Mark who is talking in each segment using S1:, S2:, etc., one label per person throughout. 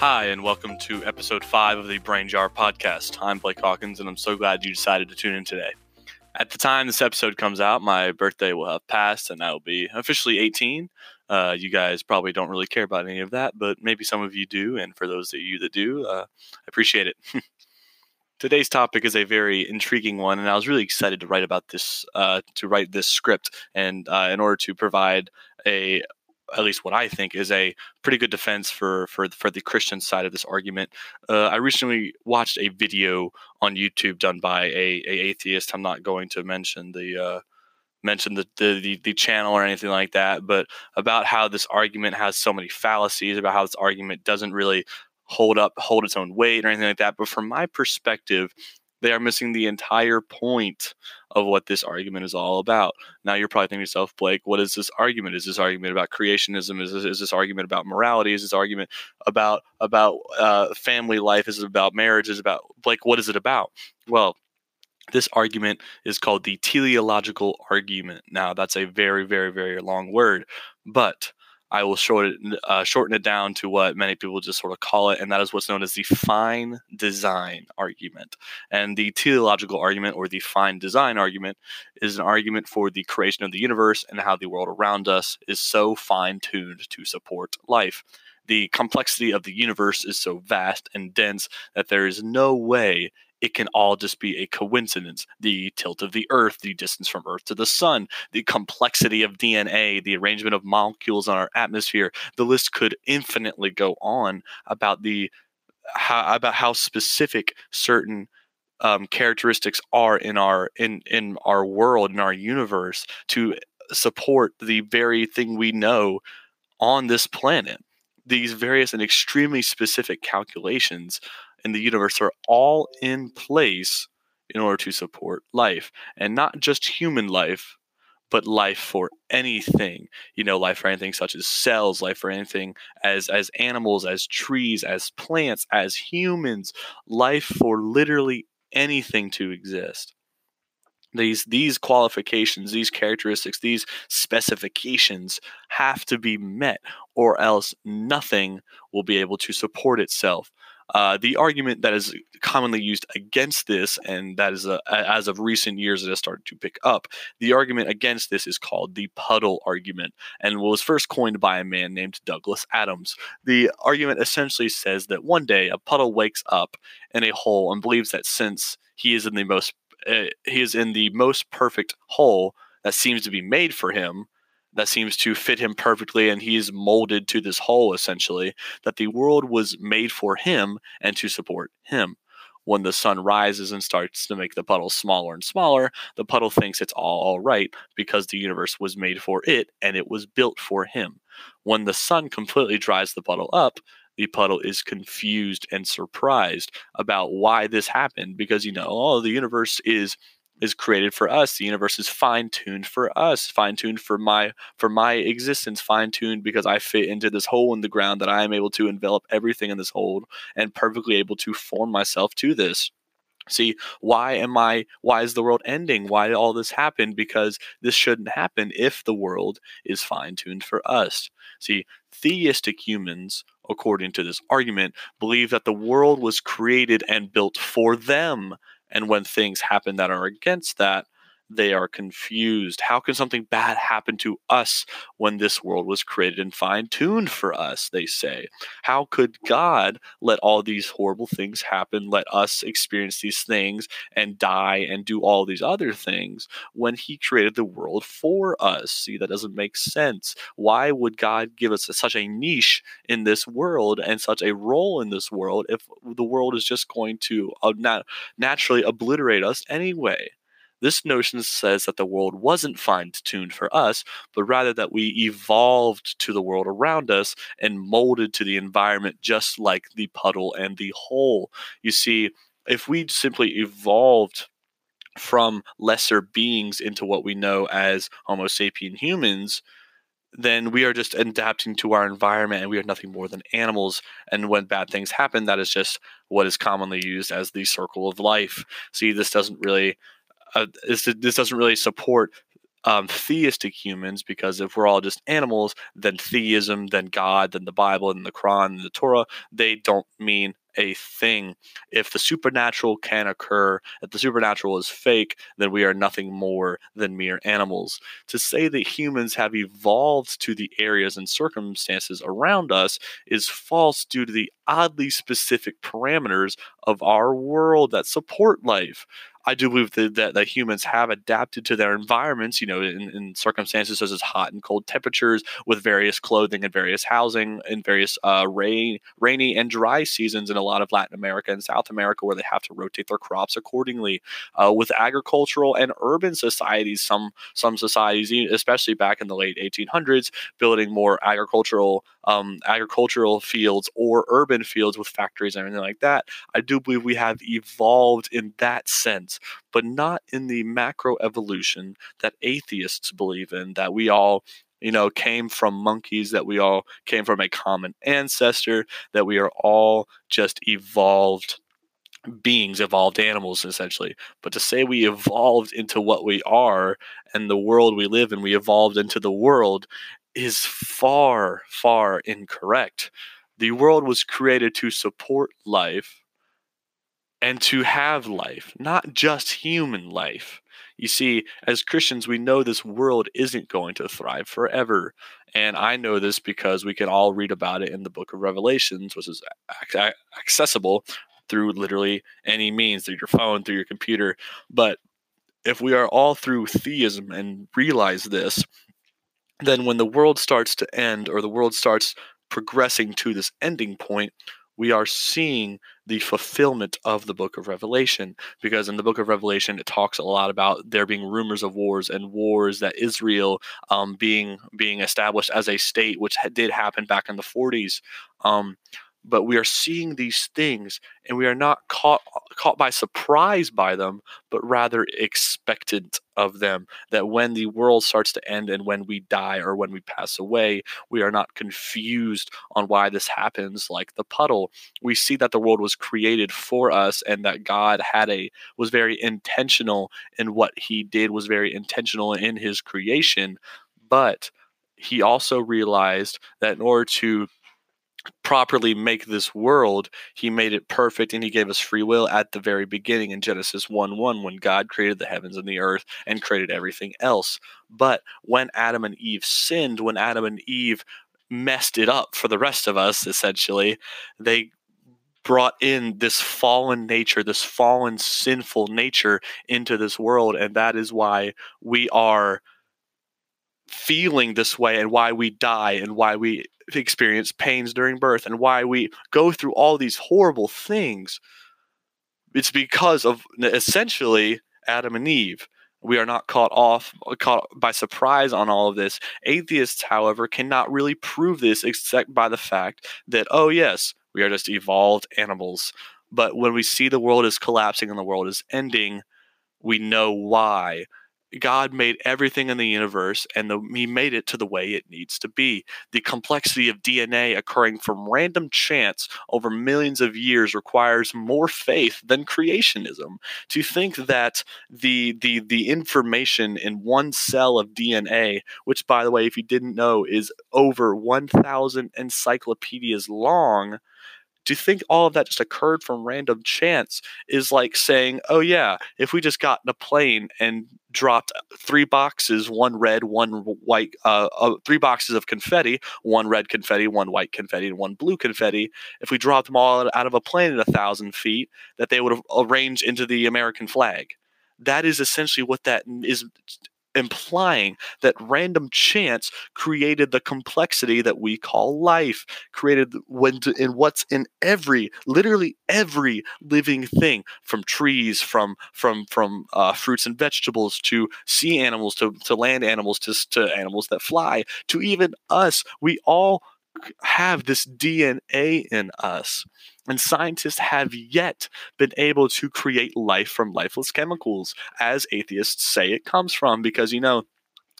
S1: Hi, and welcome to episode 5 of the Brain Jar podcast. I'm Blake Hawkins, and I'm so glad you decided to tune in today. At the time this episode comes out, my birthday will have passed, and I will be officially 18. Uh, you guys probably don't really care about any of that, but maybe some of you do, and for those of you that do, uh, I appreciate it. Today's topic is a very intriguing one, and I was really excited to write about this, uh, to write this script, and uh, in order to provide a at least what I think is a pretty good defense for for for the Christian side of this argument. Uh, I recently watched a video on YouTube done by a, a atheist. I'm not going to mention the uh, mention the, the, the the channel or anything like that, but about how this argument has so many fallacies, about how this argument doesn't really hold up hold its own weight or anything like that. But from my perspective, they are missing the entire point of what this argument is all about. Now you're probably thinking to yourself, Blake, what is this argument? Is this argument about creationism? Is this, is this argument about morality? Is this argument about about uh, family life? Is it about marriage? Is it about Blake? What is it about? Well, this argument is called the teleological argument. Now that's a very very very long word, but I will shorten uh, shorten it down to what many people just sort of call it, and that is what's known as the fine design argument. And the teleological argument, or the fine design argument, is an argument for the creation of the universe and how the world around us is so fine tuned to support life. The complexity of the universe is so vast and dense that there is no way it can all just be a coincidence. The tilt of the Earth, the distance from Earth to the Sun, the complexity of DNA, the arrangement of molecules on our atmosphere. The list could infinitely go on about the how, about how specific certain um, characteristics are in our in in our world in our universe to support the very thing we know on this planet. These various and extremely specific calculations in the universe are all in place in order to support life and not just human life but life for anything you know life for anything such as cells life for anything as as animals as trees as plants as humans life for literally anything to exist. These these qualifications these characteristics these specifications have to be met or else nothing will be able to support itself uh, the argument that is commonly used against this, and that is a, as of recent years, it has started to pick up. The argument against this is called the puddle argument, and was first coined by a man named Douglas Adams. The argument essentially says that one day a puddle wakes up in a hole and believes that since he is in the most uh, he is in the most perfect hole that seems to be made for him that seems to fit him perfectly and he's molded to this hole essentially that the world was made for him and to support him. When the sun rises and starts to make the puddle smaller and smaller the puddle thinks it's all all right because the universe was made for it and it was built for him. When the sun completely dries the puddle up the puddle is confused and surprised about why this happened because you know oh the universe is is created for us. The universe is fine-tuned for us fine-tuned for my for my existence fine-tuned because i fit into this hole in the ground that i am able to envelop everything in this hole and perfectly able to form myself to this. See why am i why is the world ending? Why did all this happen? Because this shouldn't happen if the world is fine-tuned for us. See theistic humans according to this argument believe that the world was created and built for them and when things happen that are against that, they are confused. How can something bad happen to us when this world was created and fine tuned for us? They say. How could God let all these horrible things happen, let us experience these things and die and do all these other things when He created the world for us? See, that doesn't make sense. Why would God give us such a niche in this world and such a role in this world if the world is just going to uh, nat- naturally obliterate us anyway? This notion says that the world wasn't fine tuned for us, but rather that we evolved to the world around us and molded to the environment just like the puddle and the hole. You see, if we simply evolved from lesser beings into what we know as Homo sapien humans, then we are just adapting to our environment and we are nothing more than animals. And when bad things happen, that is just what is commonly used as the circle of life. See, this doesn't really uh, this, this doesn't really support um, theistic humans because if we're all just animals, then theism, then God, then the Bible, and the Quran, and the Torah, they don't mean a thing. If the supernatural can occur, if the supernatural is fake, then we are nothing more than mere animals. To say that humans have evolved to the areas and circumstances around us is false due to the oddly specific parameters of our world that support life. I do believe that, that, that, humans have adapted to their environments, you know, in, in, circumstances such as hot and cold temperatures, with various clothing and various housing, and various uh, rain, rainy and dry seasons in a lot of Latin America and South America, where they have to rotate their crops accordingly. Uh, with agricultural and urban societies, some some societies, especially back in the late 1800s, building more agricultural um, agricultural fields or urban fields with factories and everything like that. I do believe we have evolved in that sense, but not in the macro evolution that atheists believe in, that we all you know, came from monkeys, that we all came from a common ancestor, that we are all just evolved beings, evolved animals, essentially. But to say we evolved into what we are and the world we live in, we evolved into the world is far, far incorrect. The world was created to support life and to have life, not just human life. You see, as Christians, we know this world isn't going to thrive forever. And I know this because we can all read about it in the book of Revelations, which is accessible through literally any means, through your phone, through your computer. But if we are all through theism and realize this, then when the world starts to end or the world starts progressing to this ending point, we are seeing the fulfillment of the book of Revelation. Because in the book of Revelation, it talks a lot about there being rumors of wars and wars that Israel um, being being established as a state, which did happen back in the 40s. Um, but we are seeing these things and we are not caught caught by surprise by them but rather expectant of them that when the world starts to end and when we die or when we pass away we are not confused on why this happens like the puddle. We see that the world was created for us and that God had a was very intentional in what he did was very intentional in his creation but he also realized that in order to properly make this world, he made it perfect and he gave us free will at the very beginning in Genesis 1 1 when God created the heavens and the earth and created everything else. But when Adam and Eve sinned, when Adam and Eve messed it up for the rest of us, essentially, they brought in this fallen nature, this fallen sinful nature into this world. And that is why we are feeling this way and why we die and why we experience pains during birth and why we go through all these horrible things. It's because of essentially Adam and Eve. We are not caught off uh, caught by surprise on all of this. Atheists, however, cannot really prove this except by the fact that, oh yes, we are just evolved animals. But when we see the world is collapsing and the world is ending, we know why. God made everything in the universe and the, he made it to the way it needs to be. The complexity of DNA occurring from random chance over millions of years requires more faith than creationism. To think that the the the information in one cell of DNA, which by the way, if you didn't know, is over 1,000 encyclopedias long, to think all of that just occurred from random chance is like saying, oh, yeah, if we just got in a plane and dropped three boxes, one red, one white, uh, uh, three boxes of confetti, one red confetti, one white confetti, and one blue confetti. If we dropped them all out of a plane at a thousand feet, that they would have arranged into the American flag. That is essentially what that is implying that random chance created the complexity that we call life created when in what's in every literally every living thing from trees from from from uh, fruits and vegetables to sea animals to, to land animals to, to animals that fly to even us. We all have this dna in us and scientists have yet been able to create life from lifeless chemicals, as atheists say it comes from, because, you know,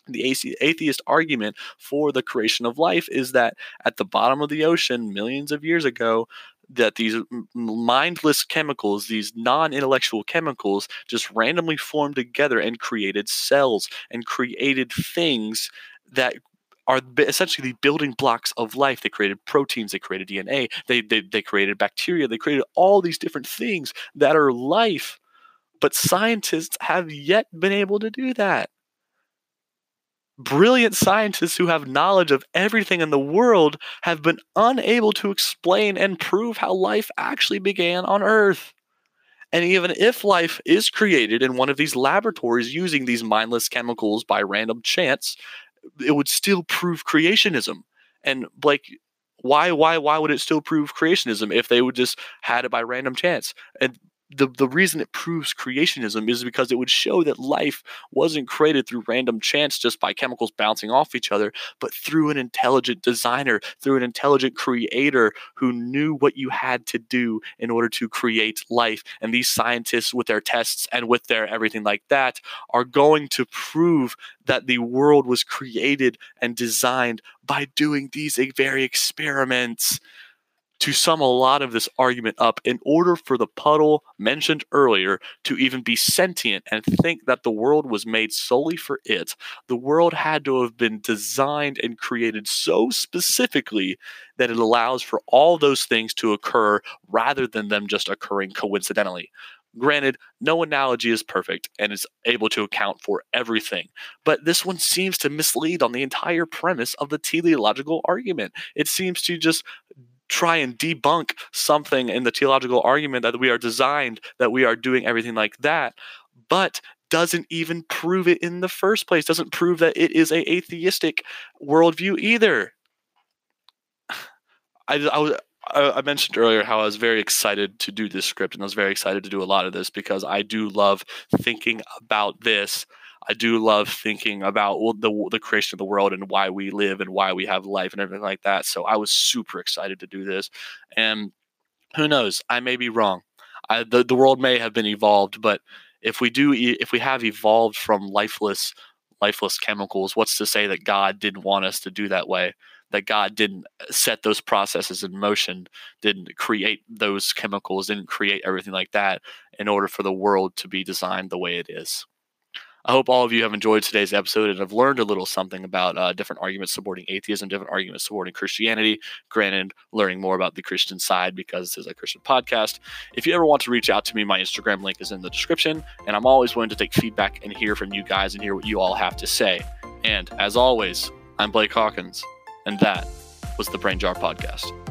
S1: the atheist argument for the creation of life is that at the bottom of the ocean, millions of years ago, that these mindless chemicals, these non intellectual chemicals, just randomly formed together and created cells and created things that are essentially the building blocks of life. They created proteins, they created DNA, they, they, they created bacteria, they created all these different things that are life. But scientists have yet been able to do that brilliant scientists who have knowledge of everything in the world have been unable to explain and prove how life actually began on Earth. And even if life is created in one of these laboratories using these mindless chemicals by random chance, it would still prove creationism. And Blake, why why why would it still prove creationism if they would just had it by random chance? And the, the reason it proves creationism is because it would show that life wasn't created through random chance just by chemicals bouncing off each other, but through an intelligent designer, through an intelligent creator who knew what you had to do in order to create life. And these scientists, with their tests and with their everything like that, are going to prove that the world was created and designed by doing these very experiments to sum a lot of this argument up, in order for the puddle mentioned earlier to even be sentient and think that the world was made solely for it, the world had to have been designed and created so specifically that it allows for all those things to occur rather than them just occurring coincidentally. Granted, no analogy is perfect and is able to account for everything, but this one seems to mislead on the entire premise of the teleological argument. It seems to just try and debunk something in the theological argument that we are designed, that we are doing everything like that, but doesn't even prove it in the first place, doesn't prove that it is a atheistic worldview either. I, I was. I mentioned earlier how I was very excited to do this script, and I was very excited to do a lot of this because I do love thinking about this I do love thinking about the the creation of the world and why we live and why we have life and everything like that. So I was super excited to do this, and who knows? I may be wrong. I, the the world may have been evolved, but if we do, if we have evolved from lifeless lifeless chemicals, what's to say that God didn't want us to do that way? That God didn't uh, set those processes in motion, didn't create those chemicals, didn't create everything like that in order for the world to be designed the way it is. I hope all of you have enjoyed today's episode and have learned a little something about uh, different arguments supporting atheism, different arguments supporting Christianity. Granted, learning more about the Christian side because this is a Christian podcast. If you ever want to reach out to me, my Instagram link is in the description, and I'm always willing to take feedback and hear from you guys and hear what you all have to say. And as always, I'm Blake Hawkins, and that was the Brain Jar Podcast.